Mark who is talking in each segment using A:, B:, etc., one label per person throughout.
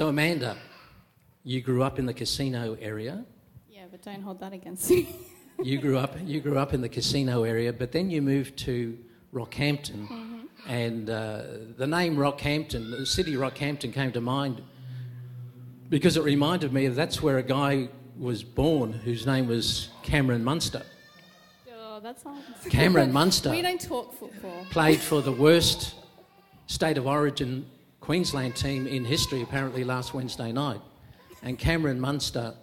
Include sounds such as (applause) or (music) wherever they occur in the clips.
A: So, Amanda, you grew up in the casino area.
B: Yeah, but don't hold that against me. (laughs)
A: You grew up. You grew up in the casino area, but then you moved to Rockhampton, and uh, the name Rockhampton, the city Rockhampton, came to mind because it reminded me of that's where a guy was born whose name was Cameron Munster.
B: oh, that sounds. (laughs)
A: Cameron Munster
B: We don't talk football.
A: played for the worst state of origin Queensland team in history, apparently last Wednesday night. And Cameron Munster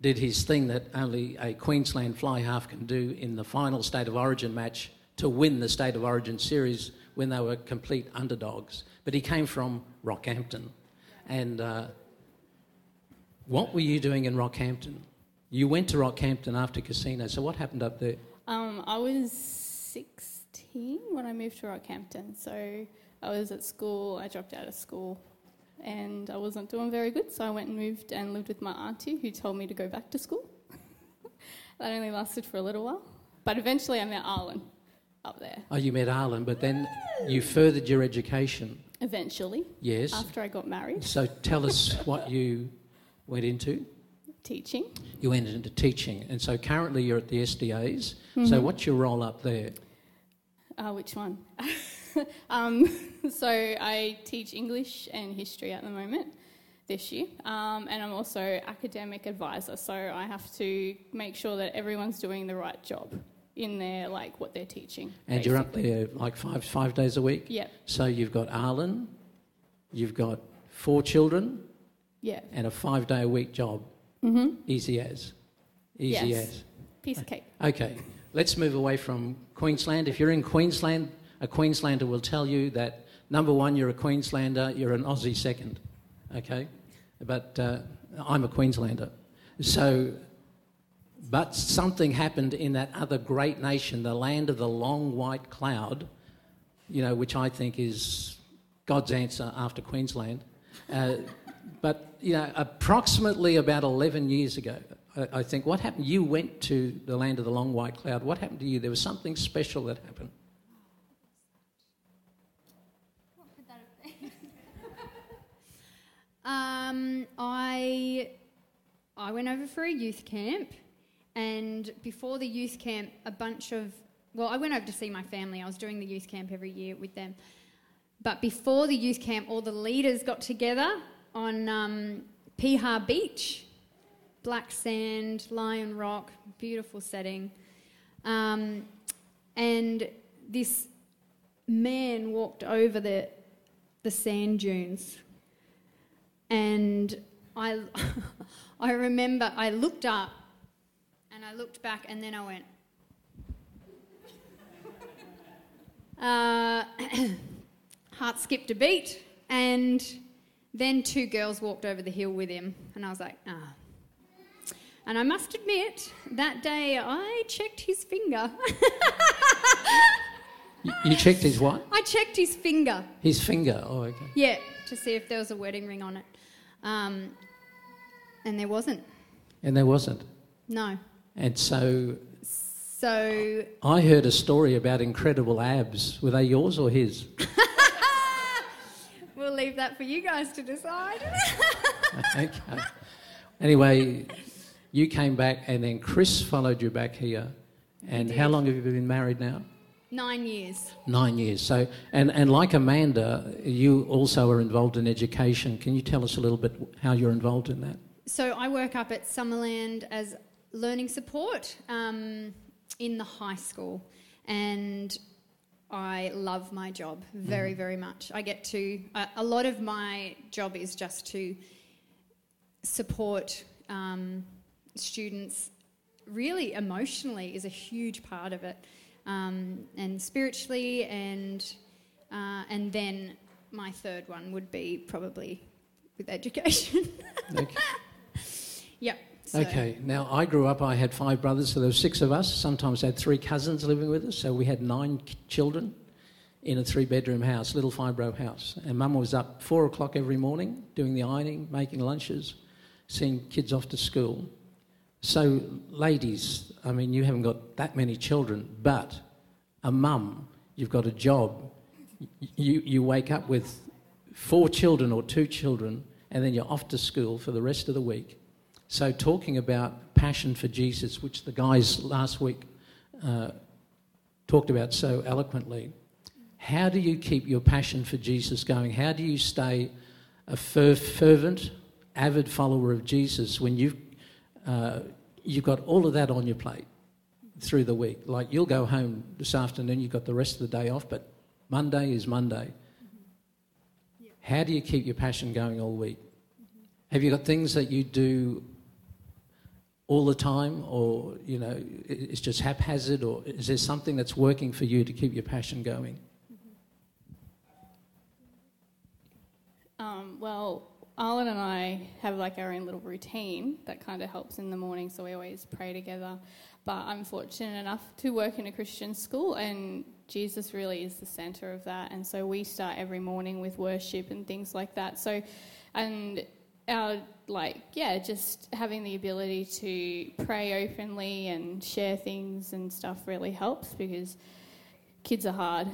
A: did his thing that only a Queensland fly half can do in the final state of origin match to win the state of origin series when they were complete underdogs. But he came from Rockhampton. And uh, what were you doing in Rockhampton? You went to Rockhampton after casino, so what happened up there?
B: Um, I was 16 when I moved to Rockhampton. So I was at school, I dropped out of school, and I wasn't doing very good. So I went and moved and lived with my auntie, who told me to go back to school. (laughs) that only lasted for a little while. But eventually I met Arlen up there.
A: Oh, you met Arlen, but then you furthered your education.
B: Eventually,
A: Yes.
B: after I got married,
A: So tell us what you went into.
B: teaching.
A: You went into teaching, and so currently you're at the SDAs. So
B: Mm-hmm.
A: what's your role up there?
B: Uh, which one? (laughs) (laughs) um, so I teach English and history at the moment this year, um, and I'm also academic advisor. So I have to make sure that everyone's doing the right job in their like what they're teaching.
A: And you're up there like five five days a week.
B: Yep.
A: So you've got Arlen, you've got four children,
B: Yeah.
A: and a five day a week job.
B: Mm-hmm.
A: Easy as. Easy
B: Yes.
A: as.
B: Piece of cake.
A: Okay, let's move away from Queensland. If you're in Queensland, a Queenslander will tell you that number one, you're a Queenslander, you're an Aussie second. Okay, but uh, I'm a Queenslander. So, but something happened in that other great nation, the land of the long white cloud, you know, which I think is God's answer after Queensland. Uh, but you know, approximately about 11 years ago, I, I think what happened. You went to the land of the long white cloud. What happened to you? There was something special that happened.
C: Um, I I went over for a youth camp, and before the youth camp, a bunch of well, I went over to see my family. I was doing the youth camp every year with them, but before the youth camp, all the leaders got together on um, Piha Beach, black sand, Lion Rock, beautiful setting, um, and this man walked over the the sand dunes and I, (laughs) I remember I looked up and I looked back and then I went, (laughs) uh, (clears throat) heart skipped a beat and then two girls walked over the hill with him and I was like, ah. And I must admit, that day I checked his finger. (laughs)
A: You, you checked his what?
C: I checked his finger.
A: His finger. Oh, okay.
C: Yeah, to see if there was a wedding ring on it. Um, and there wasn't.
A: And there wasn't.
C: No.
A: And so
C: So
A: I heard a story about incredible abs. Were they yours or his? (laughs)
C: we'll leave that for you guys to decide. (laughs)
A: okay. Anyway, you came back, and then Chris followed you back here. And how long have you been married now?
C: Nine years.
A: Nine years. So, and, and like Amanda, you also are involved in education. Can you tell us a little bit how you're involved in that?
C: So I work up at Summerland as learning support um, in the high school, and I love my job very, very much. I get to a, a lot of my job is just to support um, students. Really, emotionally is a huge part of it, um, and spiritually, and uh, and then my third one would be probably with education.
A: Okay. (laughs)
C: Yep. So,
A: Okay. Now, I grew up, I had five brothers, so there were six of us. Sometimes had three cousins living with us, so we had nine children in a three bedroom house, little fibro house. And mum was up four o'clock every morning doing the ironing, making lunches, seeing kids off to school. So, ladies, I mean, you haven't got that many children, but a mum, you've got a job. You, you wake up with four children or two children, and then you're off to school for the rest of the week. So, talking about passion for Jesus, which the guys last week uh, talked about so eloquently, how do you keep your passion for Jesus going? How do you stay a fer- fervent, avid follower of Jesus when you've, uh, you've got all of that on your plate through the week? Like you'll go home this afternoon, you've got the rest of the day off, but Monday is Monday. Mm-hmm. How do you keep your passion going all week? Mm-hmm. Have you got things that you do all the time, or you know, it's just haphazard, or is there something that's working for you to keep your passion going?
B: Um, well, Arlen and I have like our own little routine that kind of helps in the morning, so we always pray together. But I'm fortunate enough to work in a Christian school, and Jesus really is the center of that. And so we start every morning with worship and things like that. So, and our like yeah, just having the ability to pray openly and share things and stuff really helps because kids are hard.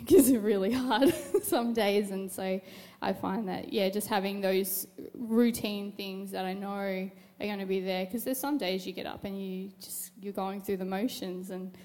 B: (laughs) are really hard (laughs) some days, and so I find that yeah, just having those routine things that I know are going to be there because there's some days you get up and you just you're going through the motions and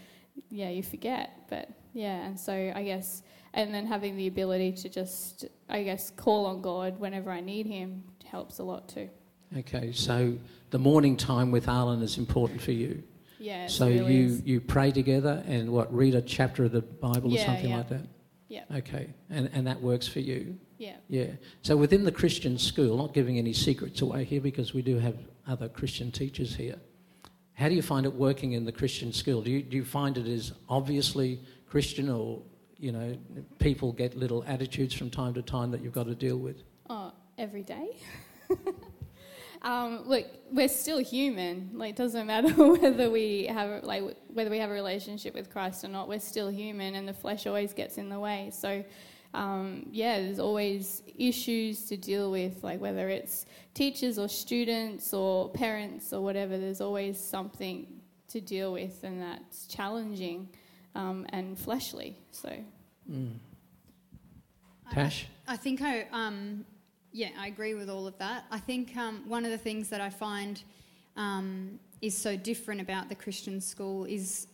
B: yeah, you forget. But yeah, and so I guess and then having the ability to just I guess call on God whenever I need Him helps a lot too.
A: Okay, so the morning time with Arlen is important for you.
B: Yeah.
A: So
B: really
A: you
B: is.
A: you pray together and what read a chapter of the Bible
B: Yeah,
A: or something
B: yeah.
A: like that.
B: Yeah.
A: Okay, and and that works for you.
B: Yeah.
A: Yeah. So within the Christian school, not giving any secrets away here because we do have other Christian teachers here. How do you find it working in the Christian school? Do you, do you find it is obviously Christian or, you know, people get little attitudes from time to time that you've got to deal with?
B: Oh, every day. (laughs) um, look, we're still human. Like, it doesn't matter (laughs) whether we have like whether we have a relationship with Christ or not. We're still human, and the flesh always gets in the way. So, um, yeah, there's always issues to deal with, like whether it's teachers or students or parents or whatever. There's always something to deal with, and that's challenging um, and fleshly. So,
A: Mm.
C: I-
A: Tash?
C: I think I, um, yeah, I agree with all of that. I think um, one of the things that I find um, is so different about the Christian school is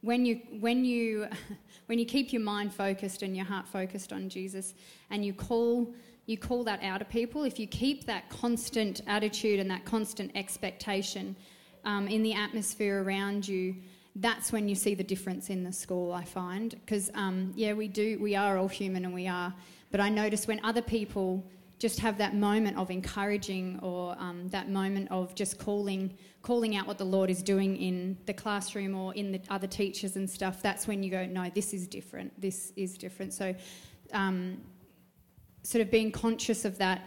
C: when you when you (laughs) when you keep your mind focused and your heart focused on Jesus, and you call you call that out of people. If you keep that constant attitude and that constant expectation um, in the atmosphere around you, that's when you see the difference in the school. I find because um, yeah, we do we are all human and we are, but I notice when other people just have that moment of encouraging or um, that moment of just calling calling out what the Lord is doing in the classroom or in the other teachers and stuff. That's when you go, no, this is different. This is different. So. Um, sort of being conscious of that.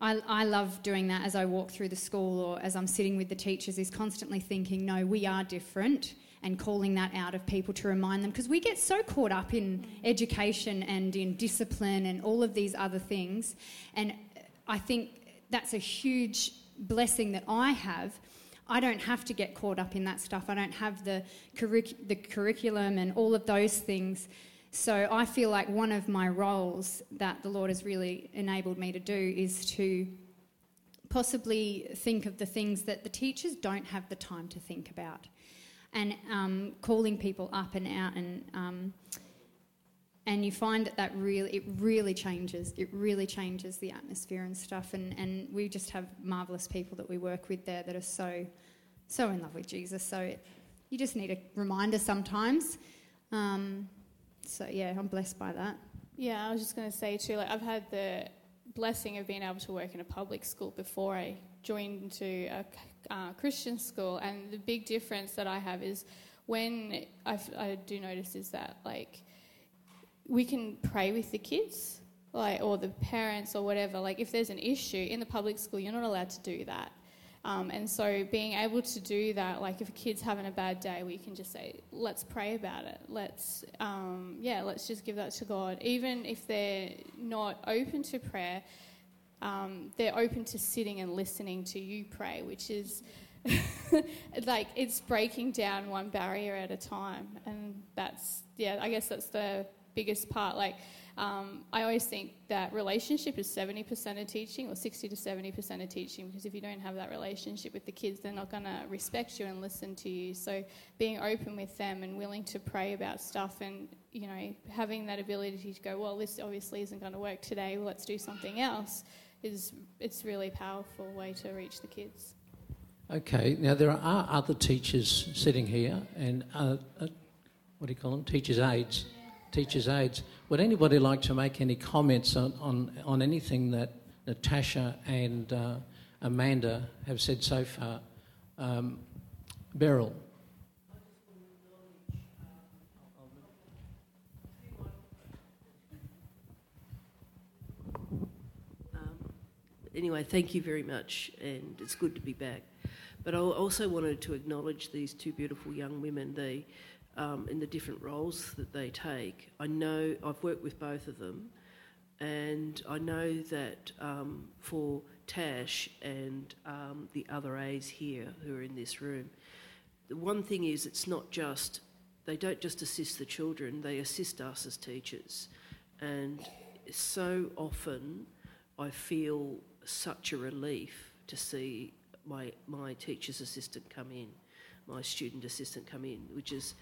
C: I, I love doing that as I walk through the school or as I'm sitting with the teachers, is constantly thinking, no, we are different, and calling that out of people to remind them. Because we get so caught up in education and in discipline and all of these other things. And I think that's a huge blessing that I have. I don't have to get caught up in that stuff. I don't have the, curric- the curriculum and all of those things. So I feel like one of my roles that the Lord has really enabled me to do is to possibly think of the things that the teachers don't have the time to think about, and um, calling people up and out and. Um, and you find that that really it really changes it really changes the atmosphere and stuff and, and we just have marvelous people that we work with there that are so so in love with jesus so it, you just need a reminder sometimes um, so yeah, I'm blessed by that.
B: Yeah, I was just going to say too. Like I've had the blessing of being able to work in a public school before I joined into a uh, Christian school, and the big difference that I have is when I do notice is that like we can pray with the kids, like or the parents or whatever. Like if there's an issue in the public school, you're not allowed to do that. Um, and so being able to do that, like if a kid's having a bad day, we can just say, let's pray about it. Let's, um, yeah, let's just give that to God. Even if they're not open to prayer, um, they're open to sitting and listening to you pray, which is (laughs) like it's breaking down one barrier at a time. And that's, yeah, I guess that's the biggest part. Like, um, I always think that relationship is 70% of teaching or 60 to 70% of teaching because if you don't have that relationship with the kids, they're not going to respect you and listen to you. So being open with them and willing to pray about stuff and, you know, having that ability to go, well, this obviously isn't going to work today, well, let's do something else, is it's really powerful way to reach the kids.
A: Okay, now there are other teachers sitting here, and uh, uh, what do you call them? Teachers' aides. Teachers' aides. Would anybody like to make any comments on, on, on anything that Natasha and uh, Amanda have said so far? Um, Beryl.
D: Um, anyway, thank you very much, and it's good to be back. But I also wanted to acknowledge these two beautiful young women. They, um, in the different roles that they take. I know I've worked with both of them, and I know that um, for Tash and um, the other A's here who are in this room, the one thing is it's not just they don't just assist the children; they assist us as teachers, and so often I feel such a relief to see my, my teacher's assistant come in, my student assistant come in, which is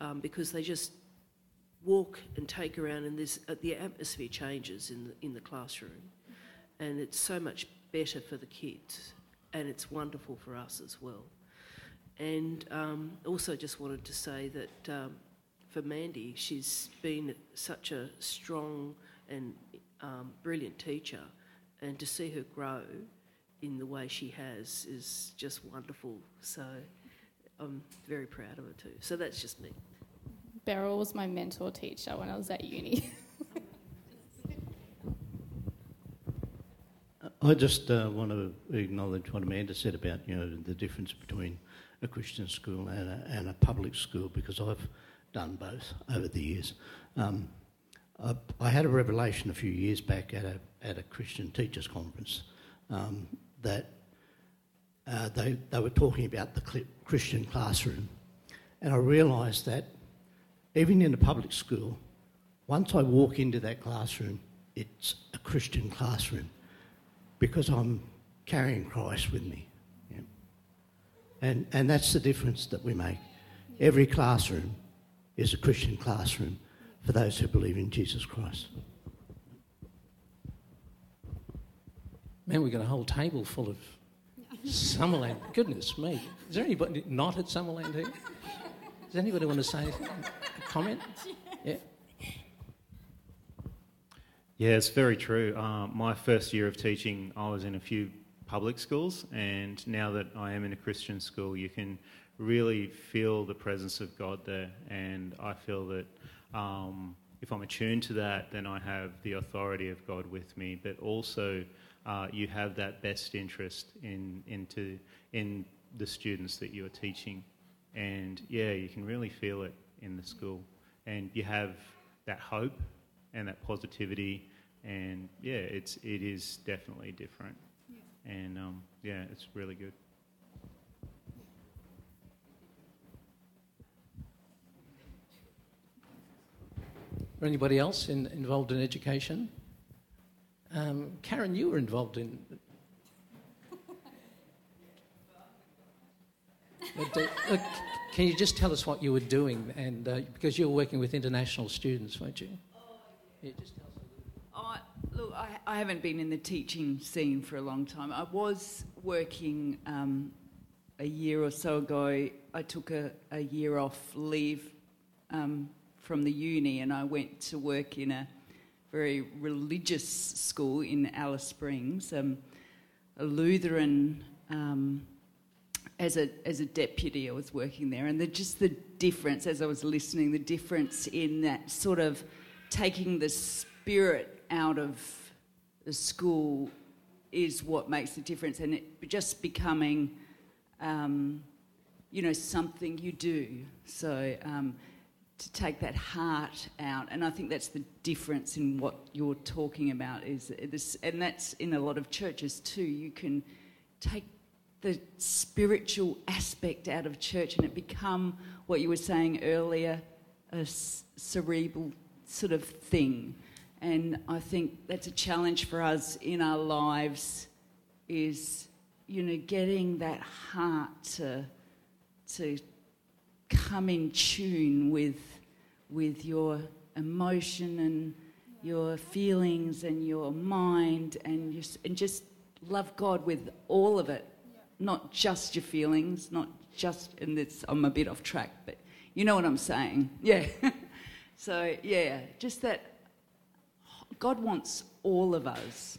D: um, because they just walk and take around and there's, uh, the atmosphere changes in the, in the classroom and it's so much better for the kids and it's wonderful for us as well. And um, also just wanted to say that um, for Mandy, she's been such a strong and um, brilliant teacher and to see her grow in the way she has is just wonderful. So I'm very proud of her too. So that's just me.
B: Beryl was my mentor teacher when I was at uni. (laughs)
E: I just uh, want to acknowledge what Amanda said about you know the difference between a Christian school and a, and a public school because I've done both over the years. Um, I, I, had a revelation a few years back at a at a Christian teachers conference um, that uh, they, they were talking about the Christian classroom. And I realised that even in a public school, once I walk into that classroom, it's a Christian classroom because I'm carrying Christ with me. Yeah. And, and that's the difference that we make. Every classroom is a Christian classroom for those who believe in Jesus Christ.
A: Man, we've got a whole table full of Summerland. Goodness me. Is there anybody not at Summerland here? Does anybody want to say a comment? Yeah.
F: Yeah, it's very true. Uh, my first year of teaching, I was in a few public schools, and now that I am in a Christian school, you can really feel the presence of God there. And I feel that um, if I'm attuned to that, then I have the authority of God with me, but also uh, you have that best interest in into in the students that you are teaching, and yeah, you can really feel it in the school, and you have that hope and that positivity, and yeah, it's it is definitely different, yeah. and um, yeah, it's really good.
A: Anybody else in, involved in education? Um, Karen, you were involved in. Uh, uh, can you just tell us what you were doing? And uh, because you were working with international students, weren't you? Yeah, just tell us.
G: Oh, look, I, I, haven't been in the teaching scene for a long time. I was working um, a year or so ago. I took a, a year off leave um, from the uni and I went to work in a very religious school in Alice Springs, um, a Lutheran. As a as a deputy, I was working there, and the, just the difference as I was listening, the difference in that sort of taking the spirit out of the school is what makes the difference, and it just becoming, um, you know, something you do. So um, to take that heart out. And I think that's the difference in what you're talking about is this, and that's in a lot of churches too. You can take the spiritual aspect out of church and it become what you were saying earlier, a cerebral sort of thing. And I think that's a challenge for us in our lives is, you know, getting that heart to, to come in tune with, with your emotion and your feelings and your mind and, just and just love God with all of it, not just your feelings, not just, and this, I'm a bit off track, but you know what I'm saying. (laughs) Yeah. so, yeah, just that God wants all of us,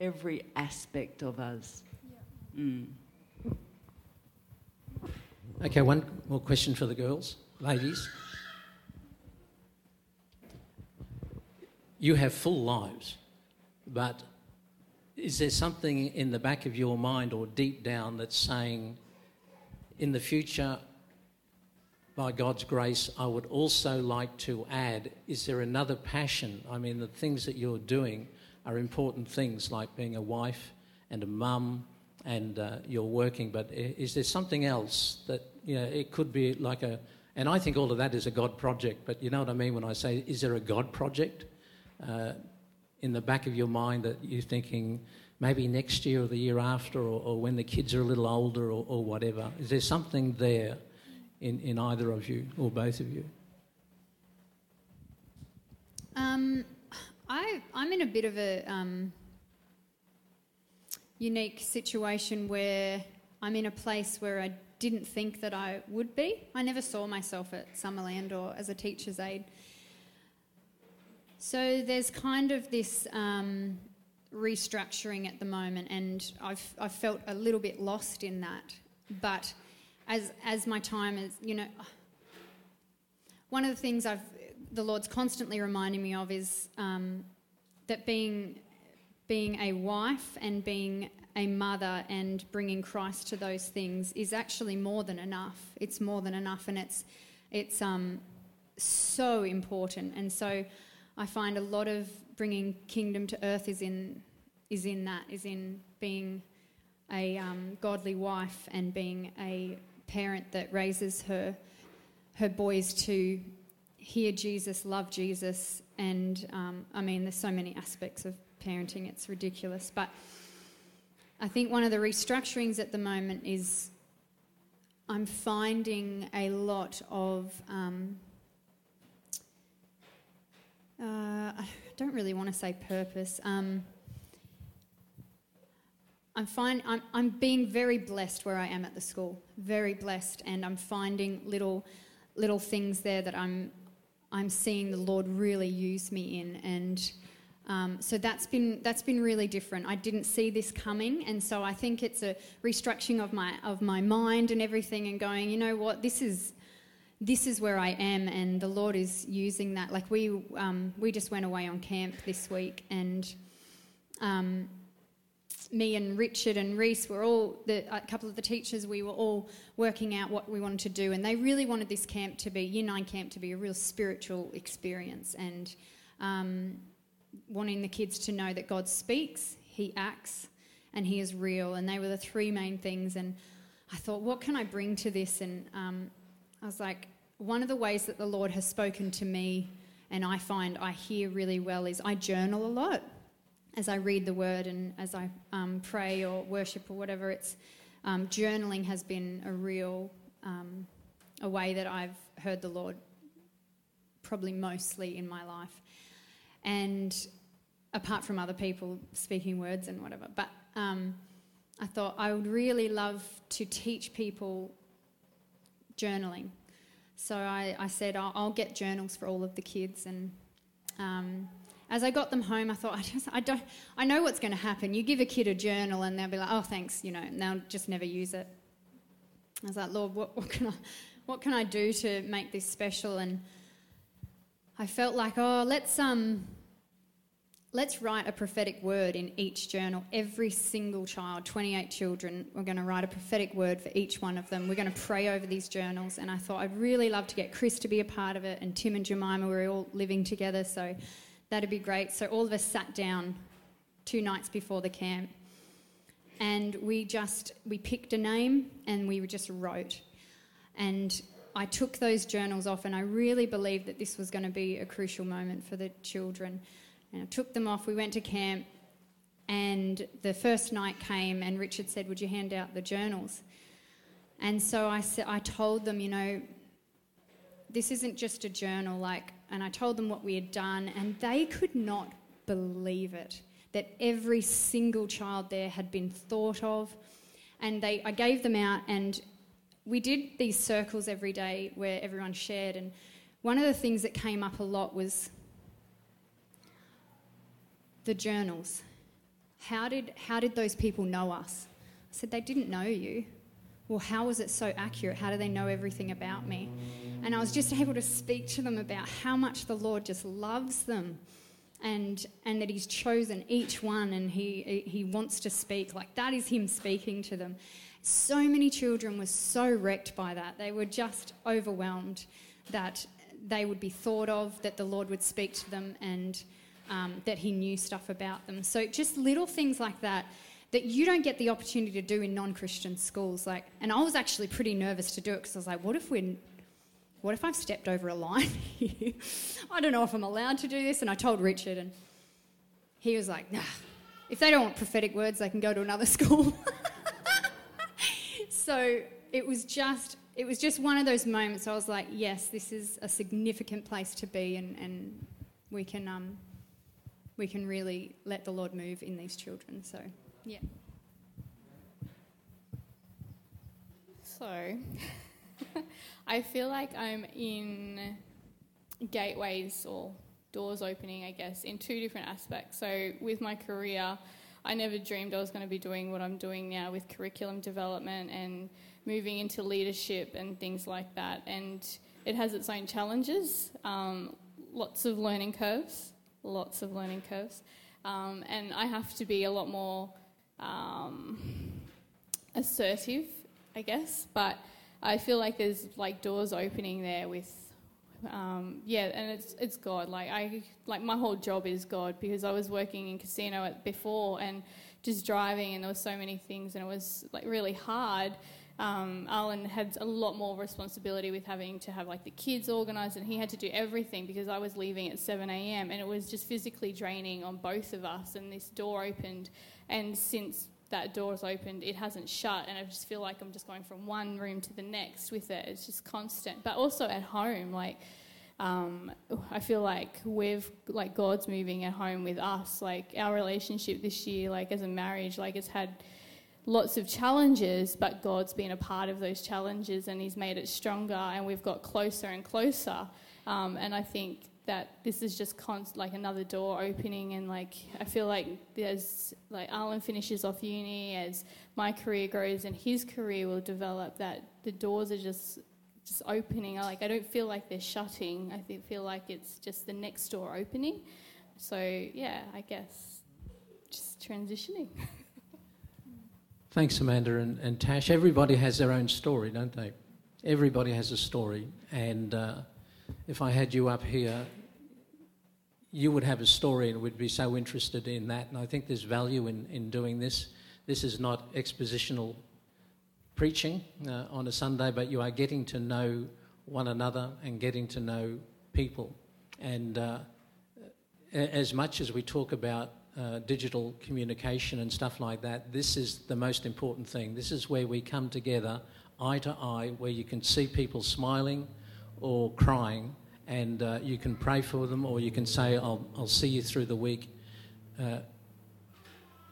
G: every aspect of us. Mm.
A: Okay, one more question for the girls, ladies. You have full lives, but is there something in the back of your mind or deep down that's saying, in the future, by God's grace, I would also like to add is there another passion? I mean, the things that you're doing are important things like being a wife and a mum and uh, you're working, but is there something else that, you know, it could be like a, and I think all of that is a God project, but you know what I mean when I say, is there a God project uh, in the back of your mind that you're thinking maybe next year or the year after or, or when the kids are a little older or, or whatever? Is there something there? in, in either of you or both of you?
C: Um, I, I'm in a bit of a um, unique situation where I'm in a place where I didn't think that I would be. I never saw myself at Summerland or as a teacher's aide. So there's kind of this um, restructuring at the moment, and I've, I've felt a little bit lost in that. But as as my time is, you know, one of the things I've the Lord's constantly reminding me of is um, that being being a wife and being a mother and bringing Christ to those things is actually more than enough. It's more than enough, and it's it's um, so important. And so I find a lot of bringing kingdom to earth is in is in that is in being a um, godly wife and being a parent that raises her her boys to hear Jesus, love Jesus, and um, I mean, there's so many aspects of parenting, it's ridiculous. But I think one of the restructurings at the moment is I'm finding a lot of. Um, uh, I don't really want to say purpose. Um, I'm, find, I'm, I'm being very blessed where I am at the school, very blessed, and I'm finding little, little things there that I'm, I'm seeing the Lord really use me in, and um, so that's been that's been really different. I didn't see this coming, and so I think it's a restructuring of my of my mind and everything, and going, you know what, this is this is where I am, and the Lord is using that. Like we um, we just went away on camp this week, and um, me and Richard and Reese were all, the, a couple of the teachers, we were all working out what we wanted to do. And they really wanted this camp to be, Year 9 camp, to be a real spiritual experience and um, wanting the kids to know that God speaks, He acts, and He is real. And they were the three main things. And I thought, what can I bring to this? And um, I was like, one of the ways that the Lord has spoken to me and I find I hear really well is I journal a lot as I read the word and as I um, pray or worship or whatever, it's um, journaling has been a real um, a way that I've heard the Lord probably mostly in my life, and apart from other people speaking words and whatever. But um, I thought I would really love to teach people journaling. So I, I said I'll, I'll, get journals for all of the kids and um, as I got them home, I thought, I just, I don't, I know what's going to happen. You give a kid a journal, and they'll be like, "Oh, thanks," you know, and they'll just never use it. I was like, Lord, what, what can I, what can I do to make this special? And I felt like, oh, let's um, let's write a prophetic word in each journal. Every single child, 28 children, we're going to write a prophetic word for each one of them. We're going to pray over these journals. And I thought I'd really love to get Chris to be a part of it, and Tim and Jemima. We're all living together, so That'd be great. So all of us sat down two nights before the camp and we just we picked a name and we just wrote and i took those journals off and i really believed that this was going to be a crucial moment for the children And I took them off. We went to camp, and the first night came, and Richard said, Would you hand out the journals? And so I, said, I told them, you know, this isn't just a journal, like, and I told them what we had done, and they could not believe it that every single child there had been thought of. And they, I gave them out, and we did these circles every day where everyone shared. And one of the things that came up a lot was the journals. How did, how did those people know us? I said, They didn't know you. Well, how was it so accurate? How do they know everything about me? And I was just able to speak to them about how much the Lord just loves them and, and that He's chosen each one and he, he wants to speak. Like that is Him speaking to them. So many children were so wrecked by that. They were just overwhelmed that they would be thought of, that the Lord would speak to them, and um, that He knew stuff about them. So just little things like that that you don't get the opportunity to do in non-Christian schools. Like, and I was actually pretty nervous to do it because I was like, what if we're what if I've stepped over a line? (laughs) I don't know if I'm allowed to do this. And I told Richard, and he was like, nah, if they don't want prophetic words, they can go to another (laughs) school. (laughs) so it was just it was just one of those moments I was like, yes, this is a significant place to be and, and we can um, we can really let the Lord move in these children. So yeah.
B: So (laughs) I feel like I'm in gateways or doors opening, I guess, in two different aspects. So with my career, I never dreamed I was going to be doing what I'm doing now with curriculum development and moving into leadership and things like that. And it has its own challenges, um, lots of learning curves, lots of learning curves. Um, and I have to be a lot more um, assertive, I guess. But I feel like there's like doors opening there with um, yeah, and it's it's God. Like I like my whole job is God because I was working in casino at, before and just driving, and there were so many things, and it was like really hard. Um, Alan had a lot more responsibility with having to have like the kids organised, and he had to do everything because I was leaving at 7 a.m. and it was just physically draining on both of us. And this door opened, and since that door's opened, it hasn't shut, and I just feel like I'm just going from one room to the next with it. It's just constant. But also at home, like um, I feel like we've like God's moving at home with us. Like our relationship this year, like as a marriage, like it's had lots of challenges, but God's been a part of those challenges and He's made it stronger, and we've got closer and closer. Um, and I think that this is just const- like another door opening, and like I feel like there's like Alan finishes off uni as my career grows and his career will develop. That the doors are just just opening. Like I don't feel like they're shutting. I feel like it's just the next door opening. So yeah, I guess just transitioning. (laughs)
A: Thanks, Amanda and, and, Tash. Everybody has their own story, don't they? Everybody has a story. And uh, if I had you up here, you would have a story and we'd be so interested in that. And I think there's value in, in doing this. This is not expositional preaching uh, on a Sunday, but you are getting to know one another and getting to know people. And uh, as much as we talk about uh, digital communication and stuff like that, this is the most important thing. This is where we come together eye to eye, where you can see people smiling or crying, and uh, you can pray for them, or you can say, I'll, I'll see you through the week. Uh,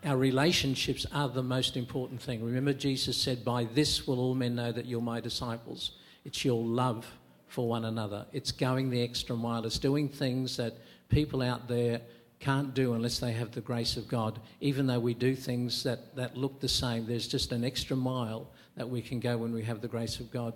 A: our relationships are the most important thing. Remember, Jesus said, By this will all men know that you're my disciples. It's your love for one another, it's going the extra mile, it's doing things that people out there can't do unless they have the grace of God. Even though we do things that, that look the same, there's just an extra mile that we can go when we have the grace of God.